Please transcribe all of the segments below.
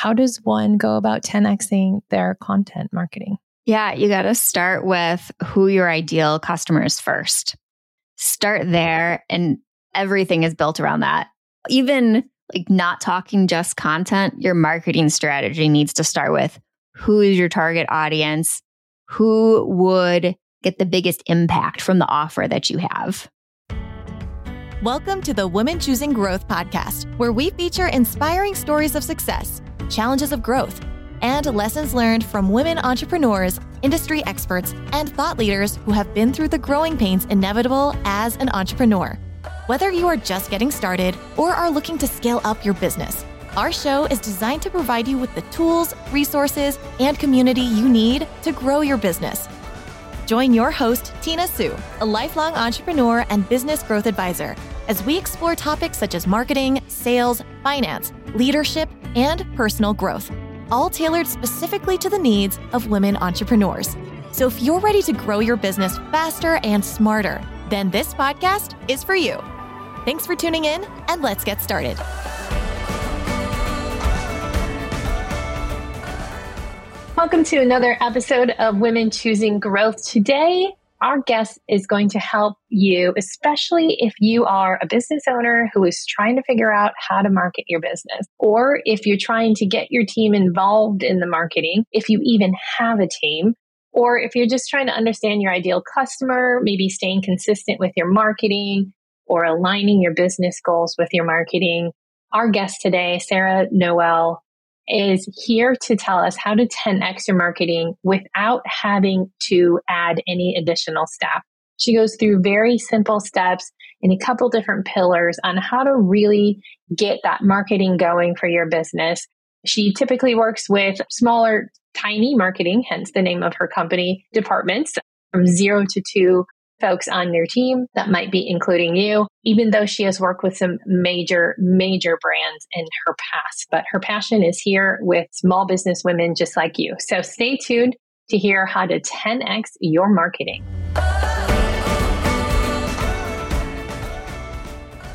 how does one go about 10xing their content marketing? Yeah, you got to start with who your ideal customer is first. Start there, and everything is built around that. Even like not talking just content, your marketing strategy needs to start with who is your target audience? Who would get the biggest impact from the offer that you have? Welcome to the Women Choosing Growth podcast, where we feature inspiring stories of success challenges of growth, and lessons learned from women entrepreneurs, industry experts, and thought leaders who have been through the growing pains inevitable as an entrepreneur. Whether you are just getting started or are looking to scale up your business, our show is designed to provide you with the tools, resources, and community you need to grow your business. Join your host, Tina Sue, a lifelong entrepreneur and business growth advisor, as we explore topics such as marketing, sales, finance, leadership, and personal growth, all tailored specifically to the needs of women entrepreneurs. So if you're ready to grow your business faster and smarter, then this podcast is for you. Thanks for tuning in, and let's get started. Welcome to another episode of Women Choosing Growth. Today, our guest is going to help you, especially if you are a business owner who is trying to figure out how to market your business, or if you're trying to get your team involved in the marketing, if you even have a team, or if you're just trying to understand your ideal customer, maybe staying consistent with your marketing or aligning your business goals with your marketing. Our guest today, Sarah Noel, is here to tell us how to 10x your marketing without having to add any additional staff. She goes through very simple steps in a couple different pillars on how to really get that marketing going for your business. She typically works with smaller, tiny marketing, hence the name of her company, departments from zero to two folks on your team that might be including you, even though she has worked with some major, major brands in her past. But her passion is here with small business women just like you. So stay tuned to hear how to 10x your marketing.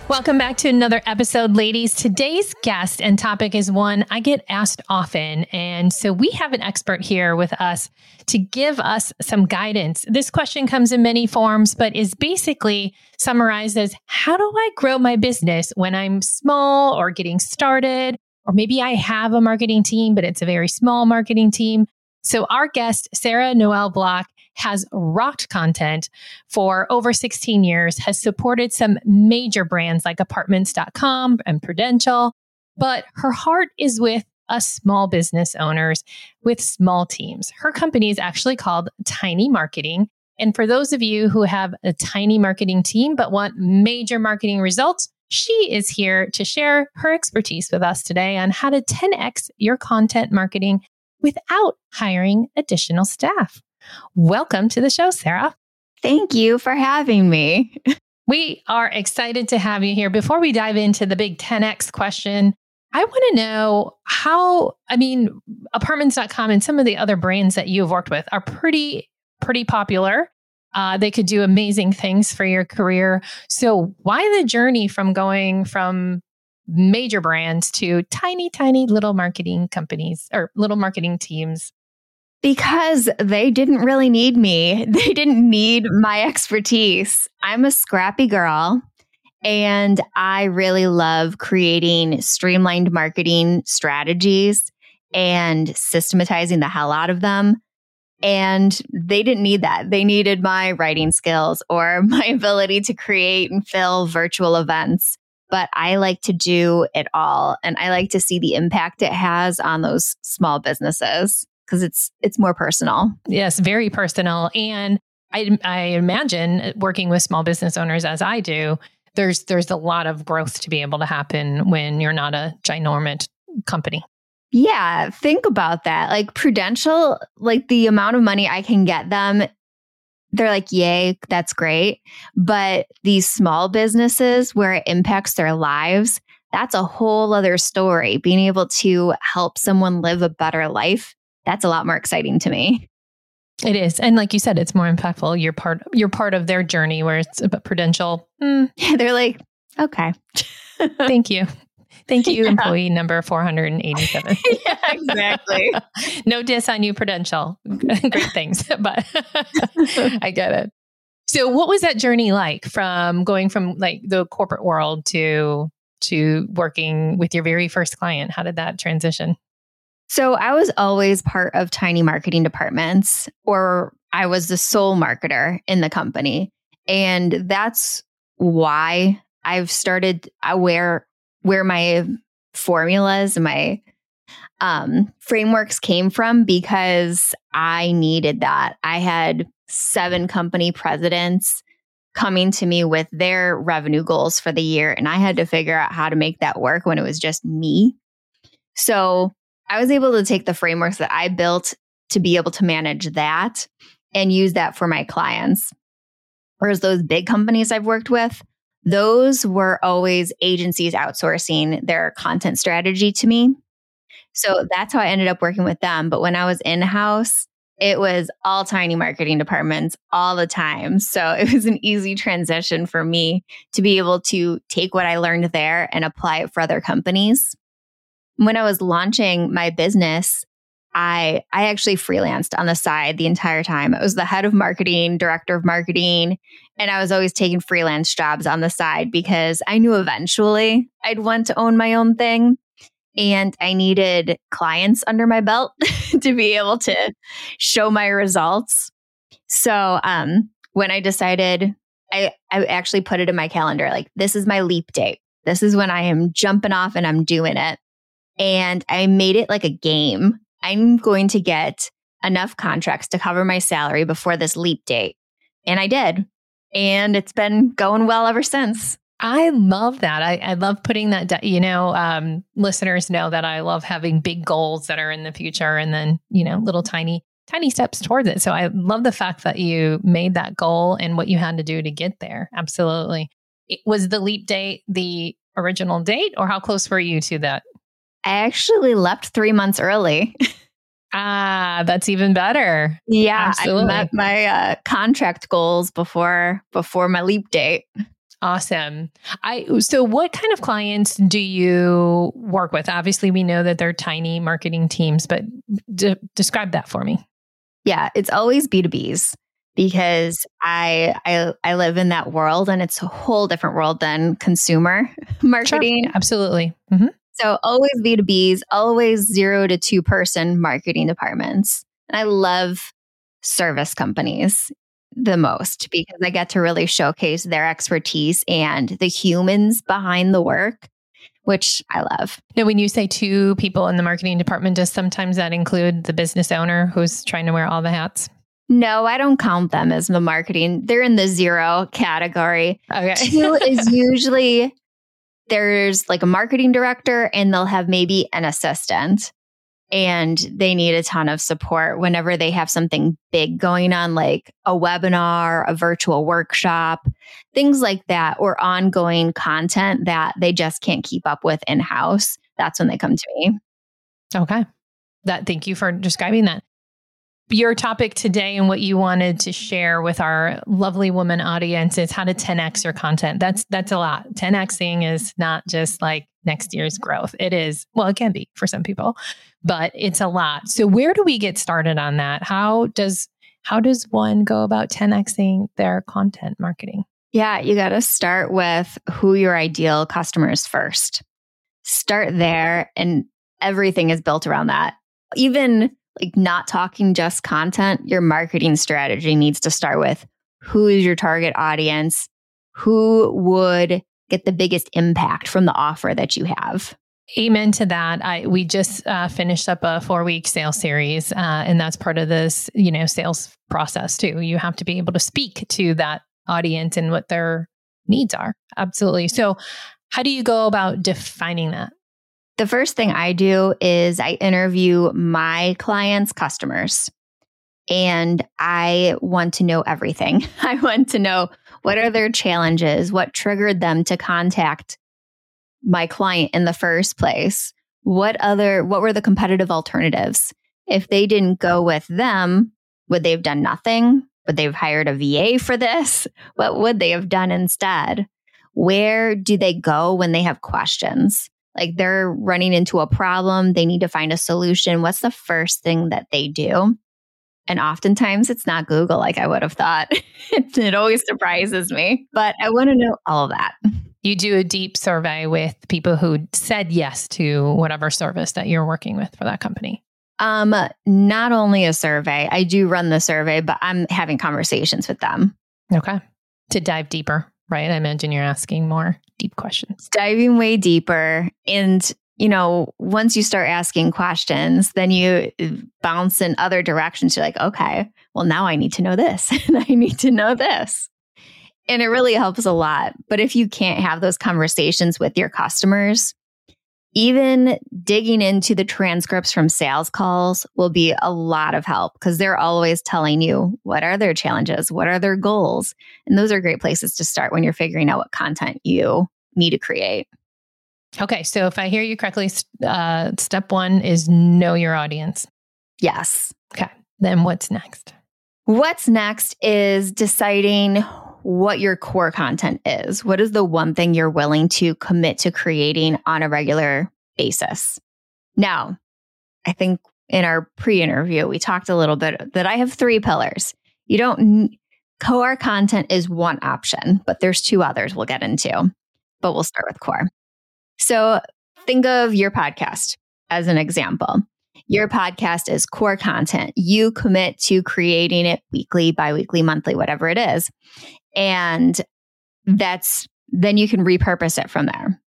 Welcome back to another episode, ladies. Today's guest and topic is one I get asked often. And so we have an expert here with us to give us some guidance. This question comes in many forms, but is basically summarized as how do I grow my business when I'm small or getting started? Or maybe I have a marketing team, but it's a very small marketing team. So our guest, Sarah Noel Block, has rocked content for over 16 years, has supported some major brands like apartments.com and Prudential, but her heart is with us small business owners with small teams. Her company is actually called Tiny Marketing. And for those of you who have a tiny marketing team but want major marketing results, she is here to share her expertise with us today on how to 10x your content marketing without hiring additional staff. Welcome to the show, Sarah. Thank you for having me. we are excited to have you here. Before we dive into the big 10x question, I want to know how, I mean, apartments.com and some of the other brands that you've worked with are pretty, pretty popular. Uh, they could do amazing things for your career. So, why the journey from going from major brands to tiny, tiny little marketing companies or little marketing teams? Because they didn't really need me. They didn't need my expertise. I'm a scrappy girl and I really love creating streamlined marketing strategies and systematizing the hell out of them. And they didn't need that. They needed my writing skills or my ability to create and fill virtual events. But I like to do it all and I like to see the impact it has on those small businesses because it's it's more personal. Yes, very personal. And I, I imagine working with small business owners as I do, there's there's a lot of growth to be able to happen when you're not a ginormous company. Yeah, think about that. Like Prudential, like the amount of money I can get them, they're like, yay, that's great. But these small businesses where it impacts their lives, that's a whole other story. Being able to help someone live a better life that's a lot more exciting to me. It is, and like you said, it's more impactful. You're part. You're part of their journey, where it's about prudential. Mm. They're like, okay, thank you. Thank you, yeah. employee number 487. yeah, exactly. no diss on you, Prudential. Great things, but I get it. So, what was that journey like from going from like the corporate world to to working with your very first client? How did that transition? So, I was always part of tiny marketing departments, or I was the sole marketer in the company. And that's why I've started aware where my formulas and my um, frameworks came from because I needed that. I had seven company presidents coming to me with their revenue goals for the year, and I had to figure out how to make that work when it was just me. So I was able to take the frameworks that I built to be able to manage that and use that for my clients. Whereas those big companies I've worked with, those were always agencies outsourcing their content strategy to me. So that's how I ended up working with them. But when I was in house, it was all tiny marketing departments all the time. So it was an easy transition for me to be able to take what I learned there and apply it for other companies. When I was launching my business, I I actually freelanced on the side the entire time. I was the head of marketing, director of marketing, and I was always taking freelance jobs on the side because I knew eventually I'd want to own my own thing and I needed clients under my belt to be able to show my results. So, um, when I decided I I actually put it in my calendar like this is my leap date. This is when I am jumping off and I'm doing it. And I made it like a game I'm going to get enough contracts to cover my salary before this leap date. And I did. And it's been going well ever since. I love that. I, I love putting that, you know, um, listeners know that I love having big goals that are in the future and then, you know, little tiny, tiny steps towards it. So I love the fact that you made that goal and what you had to do to get there. Absolutely. It, was the leap date the original date or how close were you to that? I actually left three months early. ah, that's even better. Yeah, Absolutely. I met my uh, contract goals before before my leap date. Awesome. I so what kind of clients do you work with? Obviously, we know that they're tiny marketing teams, but de- describe that for me. Yeah, it's always B2Bs because I I I live in that world and it's a whole different world than consumer marketing. Sure, absolutely. Mm-hmm. So always B2Bs, always zero to two person marketing departments. And I love service companies the most because I get to really showcase their expertise and the humans behind the work, which I love. Now, when you say two people in the marketing department, does sometimes that include the business owner who's trying to wear all the hats? No, I don't count them as the marketing. They're in the zero category. Okay. Two is usually there's like a marketing director and they'll have maybe an assistant and they need a ton of support whenever they have something big going on, like a webinar, a virtual workshop, things like that, or ongoing content that they just can't keep up with in house. That's when they come to me. Okay. That thank you for describing that your topic today and what you wanted to share with our lovely woman audience is how to 10x your content. That's that's a lot. 10xing is not just like next year's growth. It is, well, it can be for some people, but it's a lot. So where do we get started on that? How does how does one go about 10xing their content marketing? Yeah, you got to start with who your ideal customer is first. Start there and everything is built around that. Even like not talking just content, your marketing strategy needs to start with who is your target audience? Who would get the biggest impact from the offer that you have? Amen to that. I we just uh, finished up a four week sales series, uh, and that's part of this, you know, sales process too. You have to be able to speak to that audience and what their needs are. Absolutely. So, how do you go about defining that? The first thing I do is I interview my clients' customers and I want to know everything. I want to know what are their challenges, what triggered them to contact my client in the first place. What other what were the competitive alternatives? If they didn't go with them, would they have done nothing? Would they have hired a VA for this? What would they have done instead? Where do they go when they have questions? Like they're running into a problem, they need to find a solution. What's the first thing that they do? And oftentimes it's not Google like I would have thought. it, it always surprises me, but I want to know all of that. You do a deep survey with people who said yes to whatever service that you're working with for that company. Um, not only a survey, I do run the survey, but I'm having conversations with them. Okay. To dive deeper, right? I imagine you're asking more deep questions. Diving way deeper. And, you know, once you start asking questions, then you bounce in other directions. You're like, okay, well, now I need to know this and I need to know this. And it really helps a lot. But if you can't have those conversations with your customers, even digging into the transcripts from sales calls will be a lot of help because they're always telling you what are their challenges, what are their goals. And those are great places to start when you're figuring out what content you need to create. Okay. So if I hear you correctly, uh, step one is know your audience. Yes. Okay. Then what's next? What's next is deciding what your core content is. What is the one thing you're willing to commit to creating on a regular basis? Now, I think in our pre interview, we talked a little bit that I have three pillars. You don't, core content is one option, but there's two others we'll get into, but we'll start with core. So think of your podcast as an example. Your podcast is core content. You commit to creating it weekly, biweekly, monthly, whatever it is. And that's then you can repurpose it from there.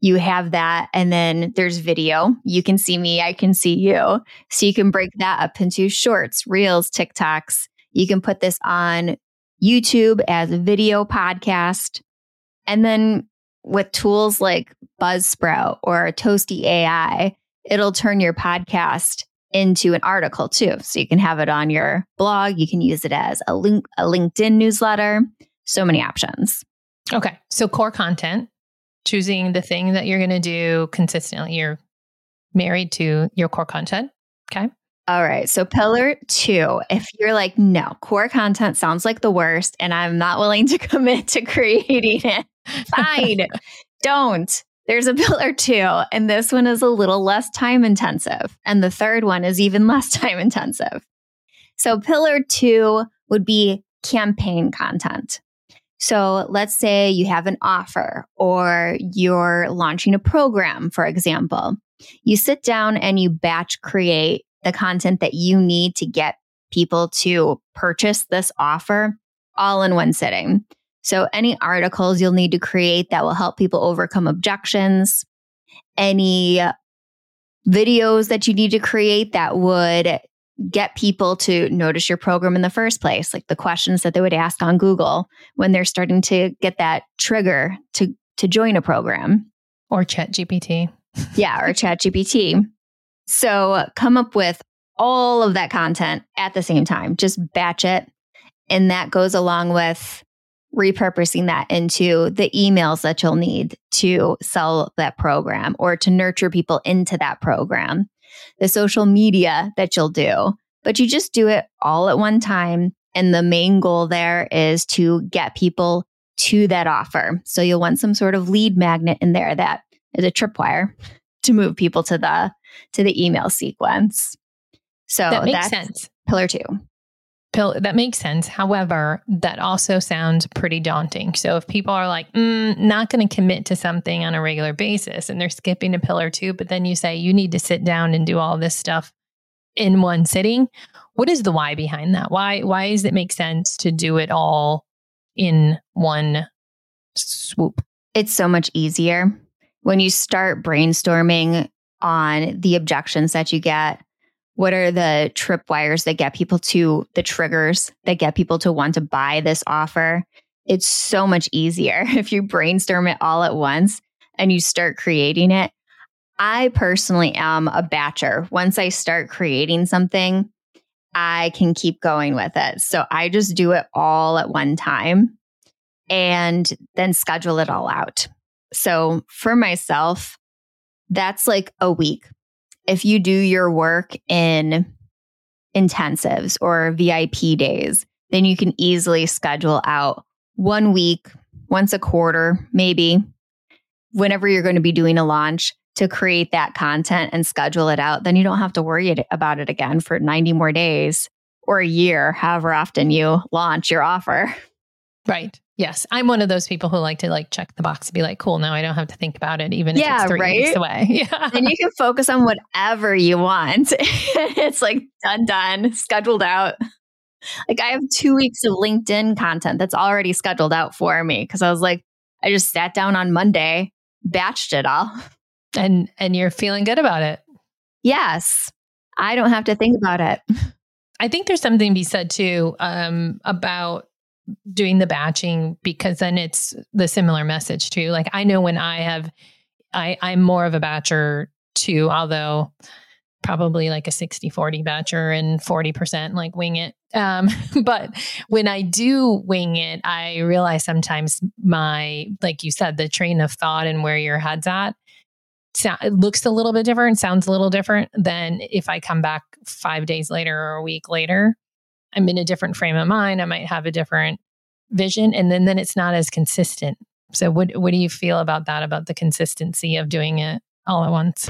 You have that, and then there's video. You can see me, I can see you. So you can break that up into shorts, reels, TikToks. You can put this on YouTube as a video podcast. And then with tools like Buzzsprout or Toasty AI, it'll turn your podcast into an article too. So you can have it on your blog. You can use it as a link, a LinkedIn newsletter. So many options. Okay. So core content, choosing the thing that you're going to do consistently. You're married to your core content. Okay. All right. So, pillar two, if you're like, no, core content sounds like the worst and I'm not willing to commit to creating it, fine. Don't. There's a pillar two, and this one is a little less time intensive. And the third one is even less time intensive. So, pillar two would be campaign content. So, let's say you have an offer or you're launching a program, for example. You sit down and you batch create the content that you need to get people to purchase this offer all in one sitting. So, any articles you'll need to create that will help people overcome objections, any videos that you need to create that would get people to notice your program in the first place, like the questions that they would ask on Google when they're starting to get that trigger to, to join a program. Or Chat GPT. yeah, or Chat GPT. So come up with all of that content at the same time, just batch it. And that goes along with repurposing that into the emails that you'll need to sell that program or to nurture people into that program, the social media that you'll do. But you just do it all at one time. And the main goal there is to get people to that offer. So you'll want some sort of lead magnet in there that is a tripwire to move people to the to the email sequence. So that makes sense. Pillar two. Pill, that makes sense. However, that also sounds pretty daunting. So if people are like, mm, not going to commit to something on a regular basis and they're skipping a pillar two, but then you say you need to sit down and do all this stuff in one sitting, what is the why behind that? Why why does it make sense to do it all in one swoop? It's so much easier when you start brainstorming on the objections that you get what are the tripwires that get people to the triggers that get people to want to buy this offer? It's so much easier if you brainstorm it all at once and you start creating it. I personally am a batcher. Once I start creating something, I can keep going with it. So I just do it all at one time and then schedule it all out. So for myself, that's like a week if you do your work in intensives or VIP days, then you can easily schedule out one week, once a quarter, maybe, whenever you're going to be doing a launch, to create that content and schedule it out, then you don't have to worry about it again for 90 more days or a year, however often you launch your offer. Right. Yes. I'm one of those people who like to like check the box and be like, cool, now I don't have to think about it, even yeah, if it's three right? weeks away. Yeah. And you can focus on whatever you want. it's like done, done, scheduled out. Like I have two weeks of LinkedIn content that's already scheduled out for me because I was like, I just sat down on Monday, batched it all. And and you're feeling good about it. Yes. I don't have to think about it. I think there's something to be said too um, about doing the batching because then it's the similar message too. Like I know when I have, I I'm more of a batcher too, although probably like a 60 40 batcher and 40% like wing it. Um, but when I do wing it, I realize sometimes my, like you said, the train of thought and where your head's at so, it looks a little bit different, sounds a little different than if I come back five days later or a week later. I'm in a different frame of mind. I might have a different vision, and then then it's not as consistent. So, what what do you feel about that? About the consistency of doing it all at once?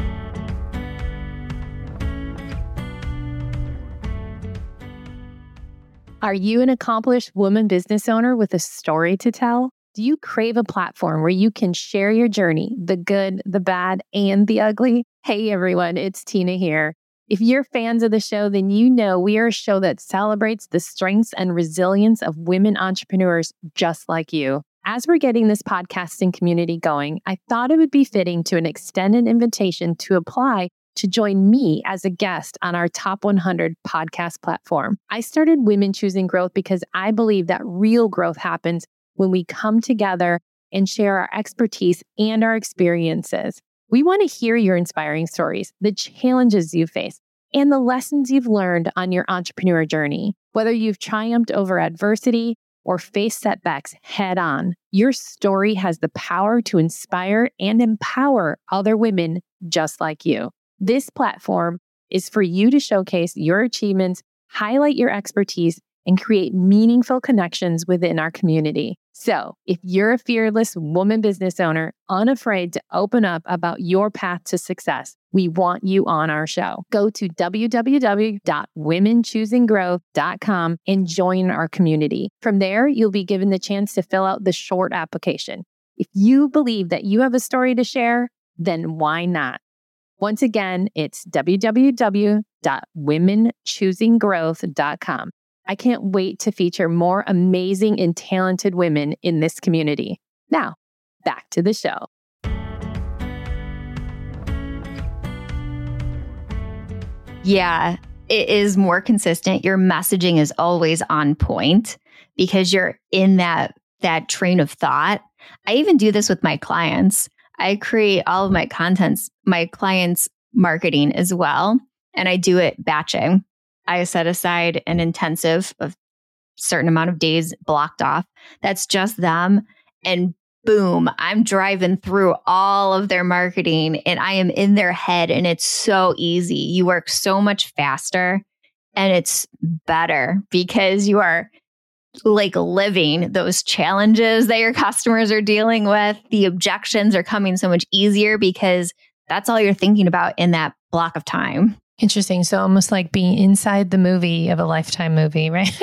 Are you an accomplished woman business owner with a story to tell? Do you crave a platform where you can share your journey, the good, the bad, and the ugly? Hey everyone, it's Tina here. If you're fans of the show, then you know we are a show that celebrates the strengths and resilience of women entrepreneurs just like you. As we're getting this podcasting community going, I thought it would be fitting to an extended invitation to apply to join me as a guest on our top 100 podcast platform. I started Women Choosing Growth because I believe that real growth happens when we come together and share our expertise and our experiences. We want to hear your inspiring stories, the challenges you face, and the lessons you've learned on your entrepreneur journey. Whether you've triumphed over adversity or faced setbacks head on, your story has the power to inspire and empower other women just like you. This platform is for you to showcase your achievements, highlight your expertise, and create meaningful connections within our community. So, if you're a fearless woman business owner, unafraid to open up about your path to success, we want you on our show. Go to www.womenchoosinggrowth.com and join our community. From there, you'll be given the chance to fill out the short application. If you believe that you have a story to share, then why not? Once again, it's www.womenchoosinggrowth.com. I can't wait to feature more amazing and talented women in this community. Now, back to the show. Yeah, it is more consistent. Your messaging is always on point because you're in that that train of thought. I even do this with my clients. I create all of my contents, my clients' marketing as well, and I do it batching. I set aside an intensive of certain amount of days blocked off. That's just them. And boom, I'm driving through all of their marketing and I am in their head and it's so easy. You work so much faster and it's better because you are like living those challenges that your customers are dealing with. The objections are coming so much easier because that's all you're thinking about in that block of time. Interesting. So almost like being inside the movie of a lifetime movie, right?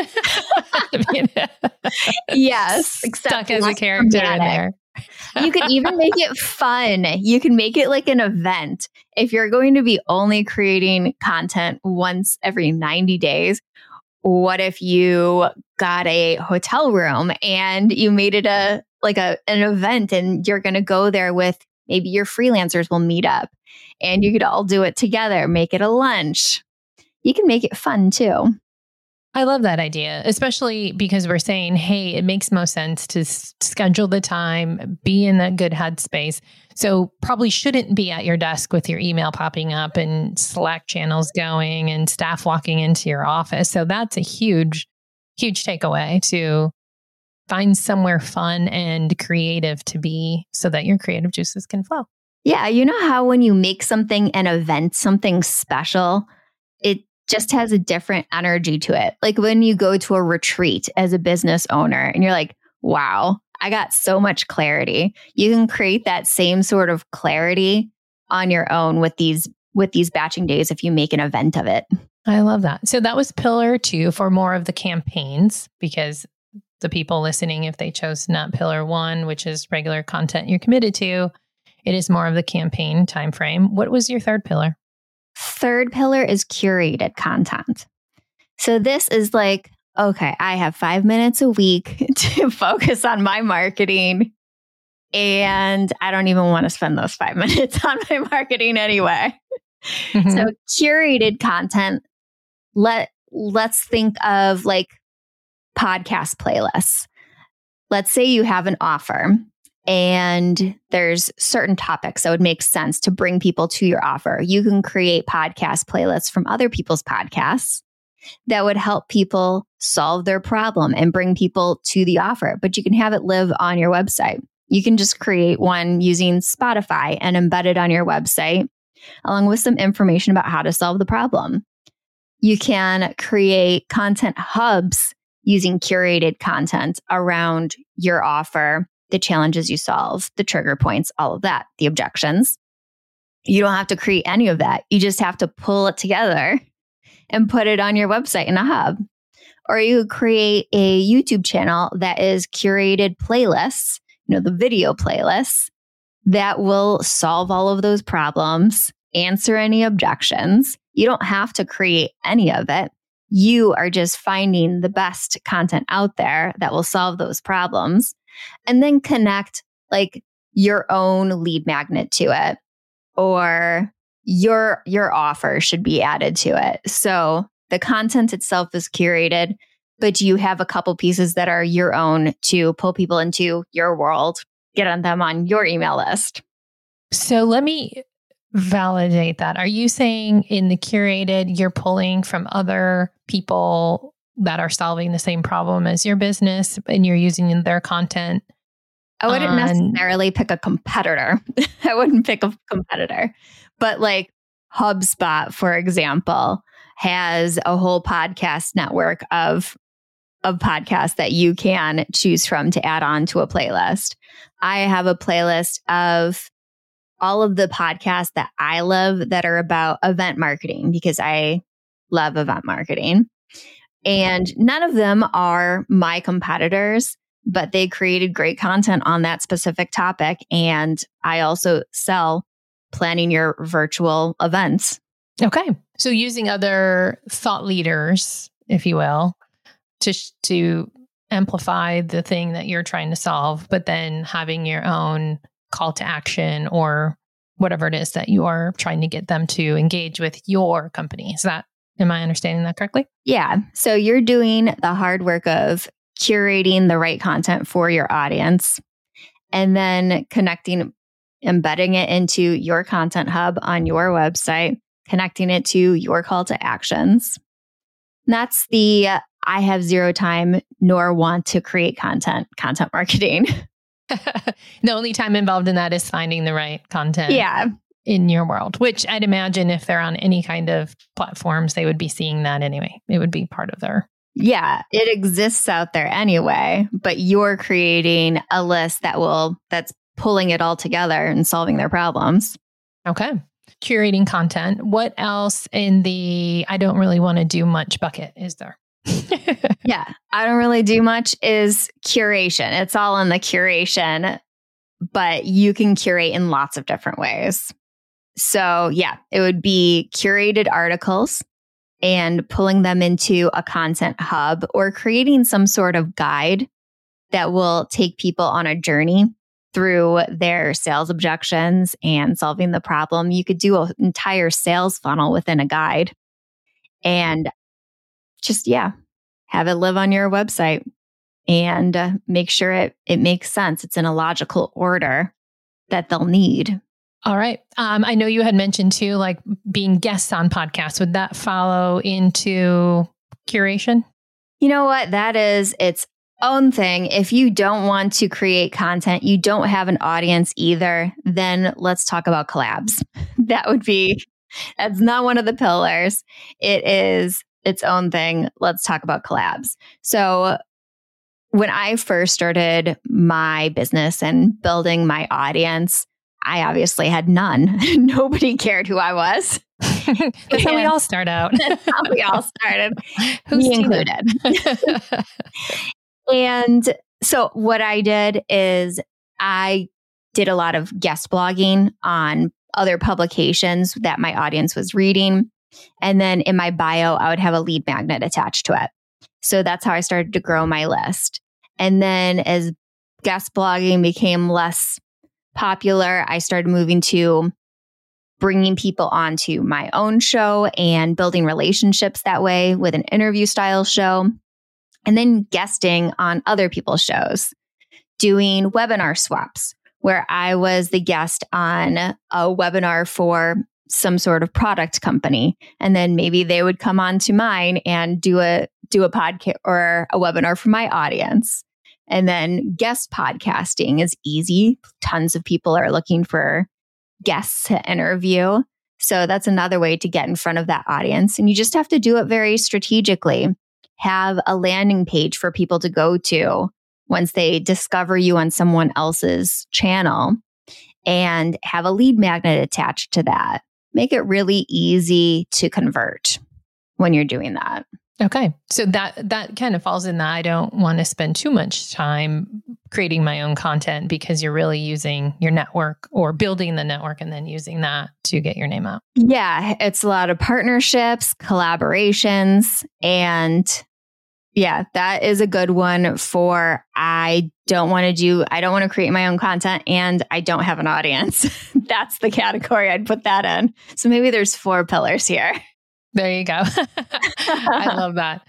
yes. Stuck as a character dramatic. in there. you can even make it fun. You can make it like an event. If you're going to be only creating content once every 90 days, what if you got a hotel room and you made it a like a an event and you're going to go there with maybe your freelancers will meet up and you could all do it together, make it a lunch. You can make it fun too. I love that idea, especially because we're saying, hey, it makes most sense to s- schedule the time, be in that good headspace. So, probably shouldn't be at your desk with your email popping up and Slack channels going and staff walking into your office. So, that's a huge, huge takeaway to find somewhere fun and creative to be so that your creative juices can flow. Yeah. You know how when you make something an event, something special, it just has a different energy to it. Like when you go to a retreat as a business owner and you're like, wow, I got so much clarity. You can create that same sort of clarity on your own with these with these batching days if you make an event of it. I love that. So that was pillar 2 for more of the campaigns because the people listening if they chose not pillar 1 which is regular content you're committed to, it is more of the campaign time frame. What was your third pillar? Third pillar is curated content. So this is like okay, I have 5 minutes a week to focus on my marketing and I don't even want to spend those 5 minutes on my marketing anyway. Mm-hmm. So curated content let let's think of like podcast playlists. Let's say you have an offer and there's certain topics that would make sense to bring people to your offer. You can create podcast playlists from other people's podcasts that would help people solve their problem and bring people to the offer, but you can have it live on your website. You can just create one using Spotify and embed it on your website, along with some information about how to solve the problem. You can create content hubs using curated content around your offer, the challenges you solve, the trigger points, all of that, the objections. You don't have to create any of that. You just have to pull it together and put it on your website in a hub. Or you create a YouTube channel that is curated playlists, you know, the video playlists that will solve all of those problems, answer any objections, you don't have to create any of it. You are just finding the best content out there that will solve those problems and then connect like your own lead magnet to it or your your offer should be added to it. So the content itself is curated, but you have a couple pieces that are your own to pull people into your world, get on them on your email list. So let me validate that. Are you saying in the curated, you're pulling from other people that are solving the same problem as your business and you're using their content? I wouldn't on... necessarily pick a competitor. I wouldn't pick a competitor, but like HubSpot, for example, has a whole podcast network of of podcasts that you can choose from to add on to a playlist. I have a playlist of all of the podcasts that I love that are about event marketing because I love event marketing. And none of them are my competitors, but they created great content on that specific topic. And I also sell planning your virtual events. Okay. So using other thought leaders, if you will, to, to amplify the thing that you're trying to solve, but then having your own call to action or whatever it is that you are trying to get them to engage with your company. Is that, am I understanding that correctly? Yeah. So you're doing the hard work of curating the right content for your audience and then connecting, embedding it into your content hub on your website, connecting it to your call to actions. that's the I have zero time nor want to create content, content marketing. the only time involved in that is finding the right content. Yeah. In your world, which I'd imagine if they're on any kind of platforms, they would be seeing that anyway. It would be part of their. Yeah, it exists out there anyway, but you're creating a list that will, that's pulling it all together and solving their problems. Okay. Curating content. What else in the I don't really want to do much bucket is there? yeah, I don't really do much is curation. It's all in the curation, but you can curate in lots of different ways. So, yeah, it would be curated articles and pulling them into a content hub or creating some sort of guide that will take people on a journey through their sales objections and solving the problem. You could do an entire sales funnel within a guide. And just, yeah, have it live on your website and uh, make sure it, it makes sense. It's in a logical order that they'll need. All right. Um, I know you had mentioned too, like being guests on podcasts. Would that follow into curation? You know what? That is its own thing. If you don't want to create content, you don't have an audience either, then let's talk about collabs. That would be, that's not one of the pillars. It is its own thing. Let's talk about collabs. So, when I first started my business and building my audience, I obviously had none. Nobody cared who I was. That's how we all start out. That's how we all started, Who's me included. And so what I did is I did a lot of guest blogging on other publications that my audience was reading. And then in my bio, I would have a lead magnet attached to it. So that's how I started to grow my list. And then as guest blogging became less popular, I started moving to bringing people onto my own show and building relationships that way with an interview style show. And then guesting on other people's shows, doing webinar swaps where I was the guest on a webinar for some sort of product company and then maybe they would come on to mine and do a do a podcast or a webinar for my audience and then guest podcasting is easy tons of people are looking for guests to interview so that's another way to get in front of that audience and you just have to do it very strategically have a landing page for people to go to once they discover you on someone else's channel and have a lead magnet attached to that. Make it really easy to convert when you're doing that. Okay. So that that kind of falls in that I don't want to spend too much time creating my own content because you're really using your network or building the network and then using that to get your name out. Yeah, it's a lot of partnerships, collaborations, and yeah, that is a good one for I don't want to do, I don't want to create my own content and I don't have an audience. That's the category I'd put that in. So maybe there's four pillars here. There you go. I love that.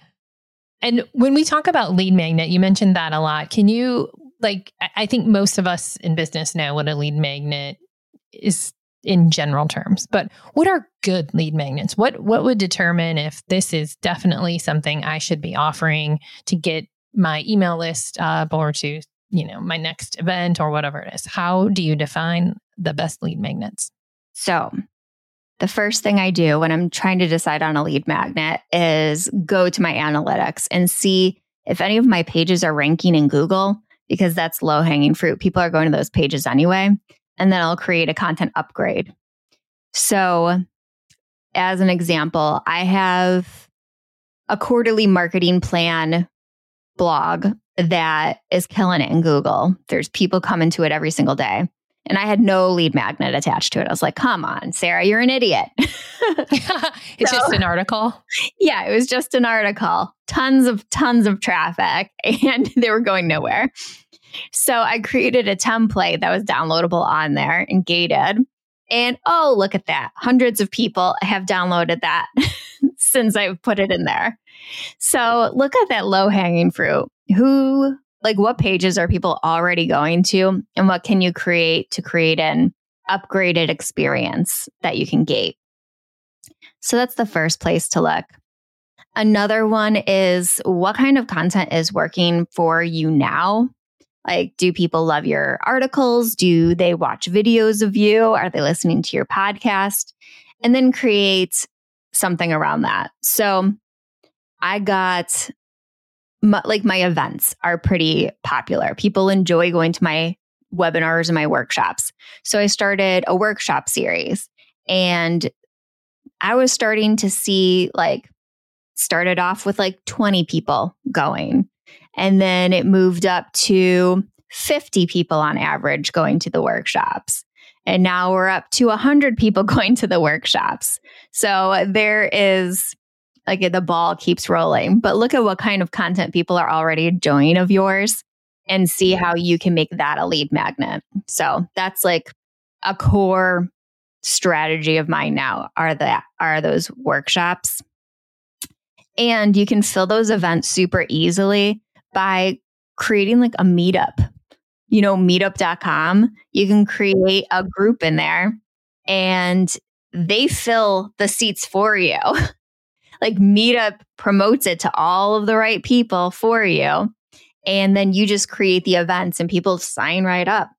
And when we talk about lead magnet, you mentioned that a lot. Can you, like, I- think most of us in business know what a lead magnet is in general terms, but what are good lead magnets? What what would determine if this is definitely something I should be offering to get my email list up or to, you know, my next event or whatever it is? How do you define the best lead magnets? So, the first thing I do when I'm trying to decide on a lead magnet is go to my analytics and see if any of my pages are ranking in Google because that's low hanging fruit. People are going to those pages anyway. And then I'll create a content upgrade. So, as an example, I have a quarterly marketing plan blog that is killing it in Google. There's people coming to it every single day. And I had no lead magnet attached to it. I was like, come on, Sarah, you're an idiot. it's So- just an article. yeah, it was just an article, tons of, tons of traffic, and they were going nowhere. So I created a template that was downloadable on there and gated. And oh, look at that. Hundreds of people have downloaded that since I've put it in there. So look at that low hanging fruit. Who, like, what pages are people already going to? And what can you create to create an upgraded experience that you can gate? So that's the first place to look. Another one is what kind of content is working for you now? Like, do people love your articles? Do they watch videos of you? Are they listening to your podcast? And then create something around that. So I got my, like my events are pretty popular. People enjoy going to my webinars and my workshops. So I started a workshop series and I was starting to see like started off with like 20 people going and then it moved up to 50 people on average going to the workshops. And now we're up to 100 people going to the workshops. So there is like the ball keeps rolling. But look at what kind of content people are already enjoying of yours and see how you can make that a lead magnet. So that's like a core strategy of mine now are that are those workshops. And you can fill those events super easily by creating like a meetup. You know, meetup.com, you can create a group in there and they fill the seats for you. like Meetup promotes it to all of the right people for you. And then you just create the events and people sign right up.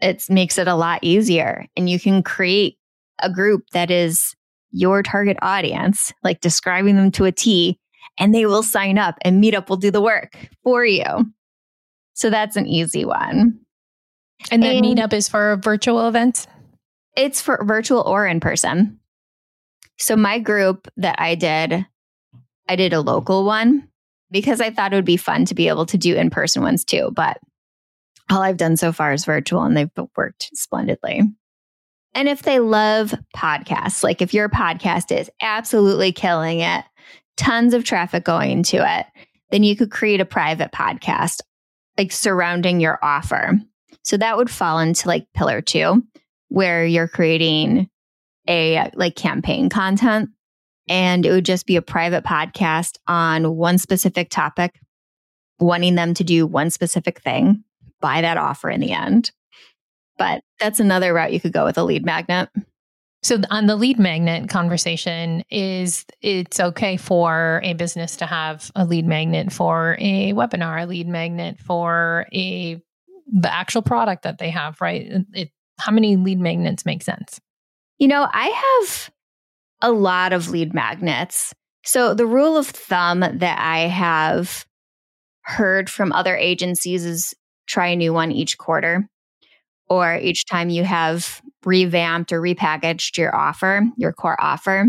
It makes it a lot easier. And you can create a group that is your target audience, like describing them to a T, and they will sign up and Meetup will do the work for you. So that's an easy one. And then And- meetup is for a virtual events. It's for virtual or in person. So my group that I did, I did a local one because I thought it would be fun to be able to do in person ones too. But all I've done so far is virtual and they've worked splendidly. And if they love podcasts, like if your podcast is absolutely killing it, tons of traffic going to it, then you could create a private podcast like surrounding your offer. So that would fall into like pillar two, where you're creating a like campaign content and it would just be a private podcast on one specific topic, wanting them to do one specific thing, buy that offer in the end. But that's another route you could go with a lead magnet. So on the lead magnet conversation is it's okay for a business to have a lead magnet for a webinar, a lead magnet for a the actual product that they have, right? It, how many lead magnets make sense? You know, I have a lot of lead magnets. So the rule of thumb that I have heard from other agencies is try a new one each quarter or each time you have revamped or repackaged your offer, your core offer.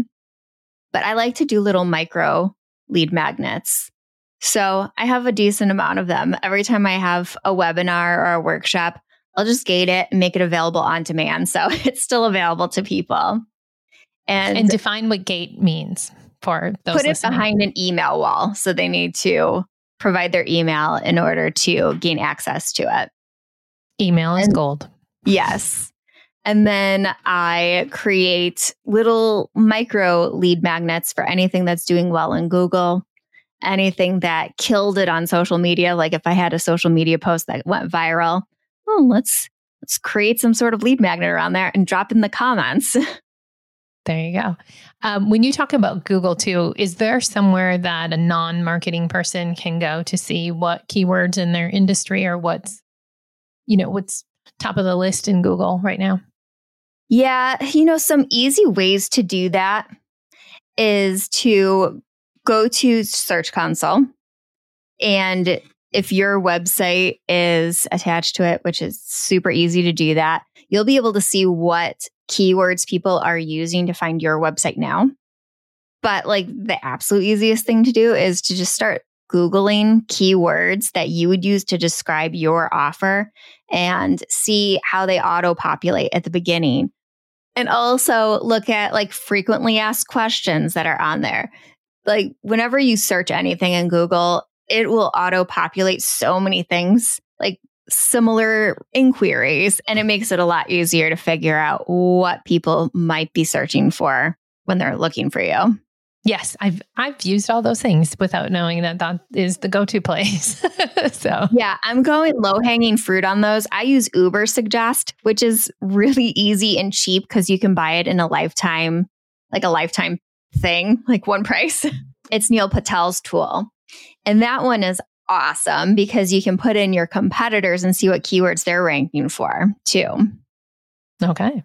But I like to do little micro lead magnets. So I have a decent amount of them. Every time I have a webinar or a workshop, I'll just gate it and make it available on demand. So it's still available to people. And, and define what gate means for those. Put listening. it behind an email wall. So they need to provide their email in order to gain access to it. Email is gold. Yes. And then I create little micro lead magnets for anything that's doing well in Google, anything that killed it on social media. Like if I had a social media post that went viral, oh, let's let's create some sort of lead magnet around there and drop in the comments. There you go. Um, when you talk about Google too, is there somewhere that a non-marketing person can go to see what keywords in their industry or what's, you know, what's top of the list in Google right now? Yeah, you know, some easy ways to do that is to go to Search Console and if your website is attached to it, which is super easy to do that, you'll be able to see what keywords people are using to find your website now. But like the absolute easiest thing to do is to just start Googling keywords that you would use to describe your offer and see how they auto populate at the beginning. And also look at like frequently asked questions that are on there. Like whenever you search anything in Google, it will auto populate so many things, like similar inquiries, and it makes it a lot easier to figure out what people might be searching for when they're looking for you. Yes, I've I've used all those things without knowing that that is the go-to place. so yeah, I'm going low-hanging fruit on those. I use Ubersuggest, which is really easy and cheap because you can buy it in a lifetime, like a lifetime thing, like one price. It's Neil Patel's tool. And that one is awesome because you can put in your competitors and see what keywords they're ranking for too. Okay.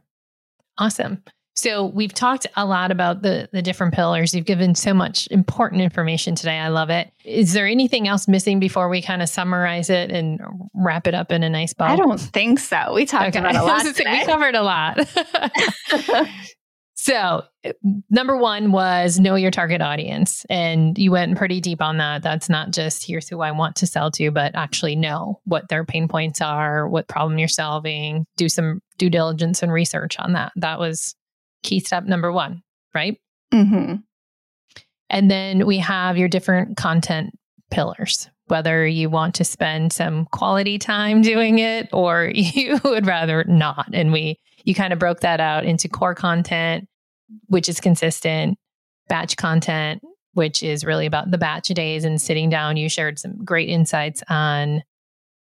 Awesome. So we've talked a lot about the the different pillars. You've given so much important information today. I love it. Is there anything else missing before we kind of summarize it and wrap it up in a nice bow? I don't think so. We talked okay. about a lot. we covered a lot. So, number one was know your target audience. And you went pretty deep on that. That's not just here's who I want to sell to, but actually know what their pain points are, what problem you're solving, do some due diligence and research on that. That was key step number one, right? Mm-hmm. And then we have your different content pillars, whether you want to spend some quality time doing it or you would rather not. And we, you kind of broke that out into core content, which is consistent, batch content, which is really about the batch days and sitting down. You shared some great insights on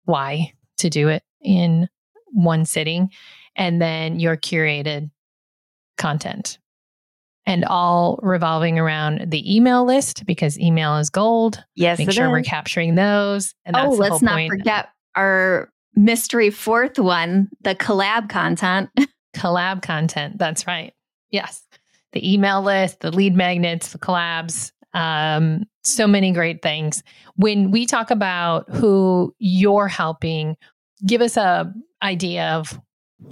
why to do it in one sitting, and then your curated content. And all revolving around the email list because email is gold. Yes, make sure is. we're capturing those. And oh, let's not point. forget our mystery fourth one, the collab content. collab content. That's right. Yes. The email list, the lead magnets, the collabs, um, so many great things. When we talk about who you're helping, give us a idea of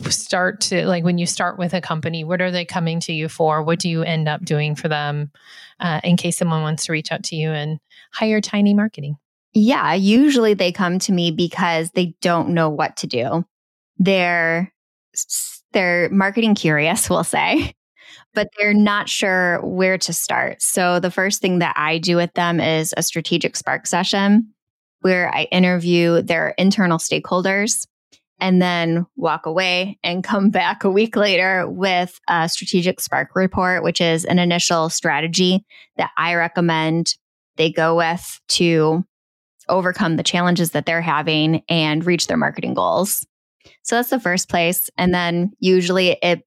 start to like when you start with a company what are they coming to you for what do you end up doing for them uh, in case someone wants to reach out to you and hire tiny marketing yeah usually they come to me because they don't know what to do they're they're marketing curious we'll say but they're not sure where to start so the first thing that i do with them is a strategic spark session where i interview their internal stakeholders and then walk away and come back a week later with a strategic spark report, which is an initial strategy that I recommend they go with to overcome the challenges that they're having and reach their marketing goals. So that's the first place. And then usually it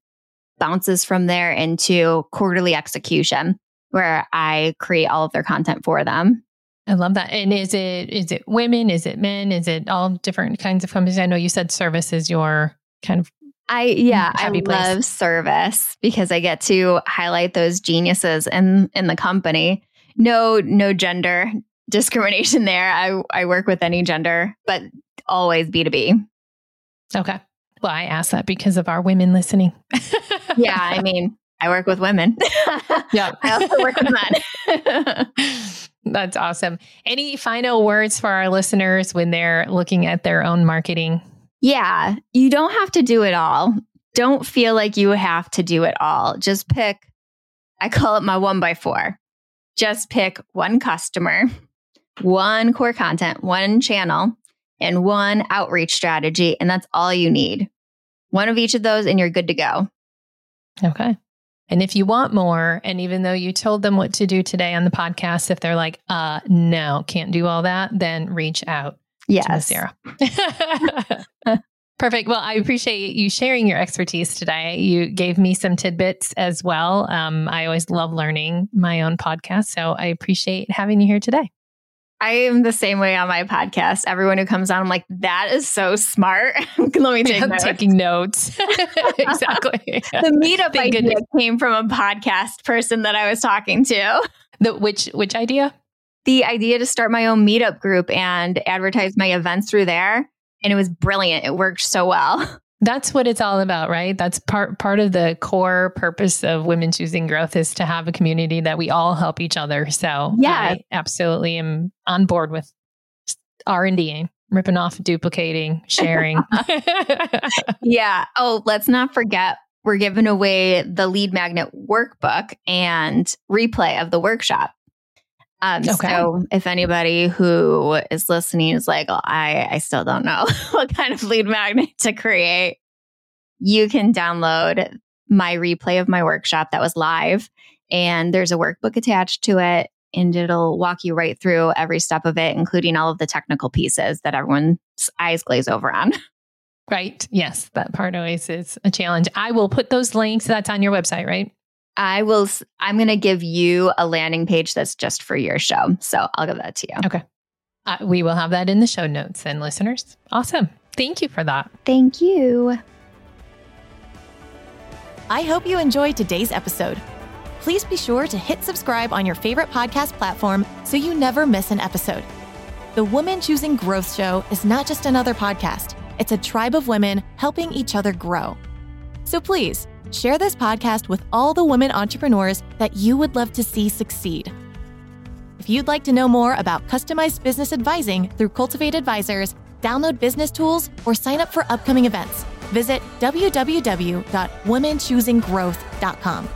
bounces from there into quarterly execution where I create all of their content for them. I love that. And is it is it women? Is it men? Is it all different kinds of companies? I know you said service is your kind of I yeah, I place. love service because I get to highlight those geniuses in in the company. No no gender discrimination there. I I work with any gender, but always B2B. Okay. Well, I ask that because of our women listening. yeah, I mean, I work with women. yeah. I also work with men. That's awesome. Any final words for our listeners when they're looking at their own marketing? Yeah, you don't have to do it all. Don't feel like you have to do it all. Just pick, I call it my one by four. Just pick one customer, one core content, one channel, and one outreach strategy. And that's all you need. One of each of those, and you're good to go. Okay. And if you want more, and even though you told them what to do today on the podcast, if they're like, uh, no, can't do all that, then reach out. Yes. Sarah. Perfect. Well, I appreciate you sharing your expertise today. You gave me some tidbits as well. Um, I always love learning my own podcast. So I appreciate having you here today. I am the same way on my podcast. Everyone who comes on, I'm like, that is so smart. Let me take I'm notes. taking notes. exactly. the meetup Thank idea goodness. came from a podcast person that I was talking to. The which which idea? The idea to start my own meetup group and advertise my events through there. And it was brilliant. It worked so well. That's what it's all about, right? That's part part of the core purpose of women choosing growth is to have a community that we all help each other. So yeah, I absolutely am on board with R and D, ripping off, duplicating, sharing. yeah. Oh, let's not forget we're giving away the lead magnet workbook and replay of the workshop. Um, okay. So if anybody who is listening is like, oh, I, I still don't know what kind of lead magnet to create, you can download my replay of my workshop that was live. And there's a workbook attached to it. And it'll walk you right through every step of it, including all of the technical pieces that everyone's eyes glaze over on. Right. Yes. That part always is a challenge. I will put those links. That's on your website, right? I will, I'm going to give you a landing page that's just for your show. So I'll give that to you. Okay. Uh, we will have that in the show notes and listeners. Awesome. Thank you for that. Thank you. I hope you enjoyed today's episode. Please be sure to hit subscribe on your favorite podcast platform so you never miss an episode. The Woman Choosing Growth Show is not just another podcast, it's a tribe of women helping each other grow. So please, Share this podcast with all the women entrepreneurs that you would love to see succeed. If you'd like to know more about customized business advising through Cultivate Advisors, download business tools, or sign up for upcoming events, visit www.womenchoosinggrowth.com.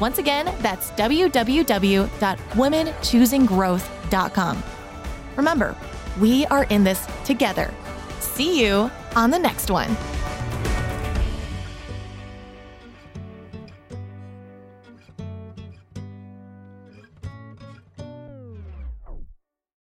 Once again, that's www.womenchoosinggrowth.com. Remember, we are in this together. See you on the next one.